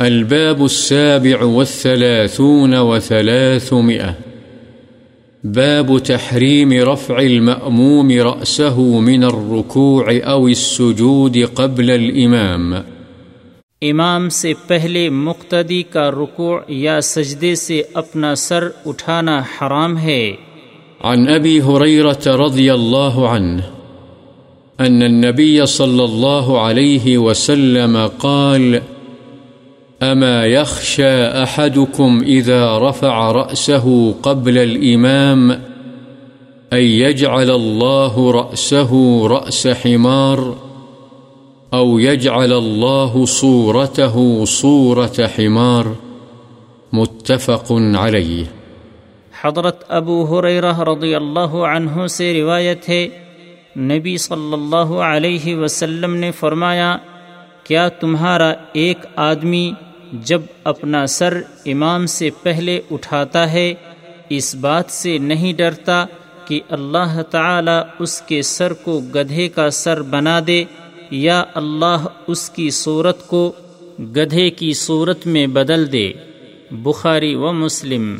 الباب السابع والثلاثون وثلاثمئة باب تحريم رفع المأموم رأسه من الركوع أو السجود قبل الإمام. امام سے پہلے مقتدی کا رکوع یا سجدے سے اپنا سر اٹھانا حرام ہے۔ عن أبي هريرة رضي الله عنه أن النبي صلى الله عليه وسلم قال أما يخشى أحدكم إذا رفع رأسه قبل الإمام أن يجعل الله رأسه رأس حمار أو يجعل الله صورته صورة حمار متفق عليه حضرت ابو حریرہ رضی اللہ عنہ سے روایت ہے، نبی صلی اللہ علیہ وسلم نے فرمایا، کیا تمہارا ایک آدمی جب اپنا سر امام سے پہلے اٹھاتا ہے، اس بات سے نہیں ڈرتا کہ اللہ تعالی اس کے سر کو گدھے کا سر بنا دے یا اللہ اس کی صورت کو گدھے کی صورت میں بدل دے۔ بخاری و مسلم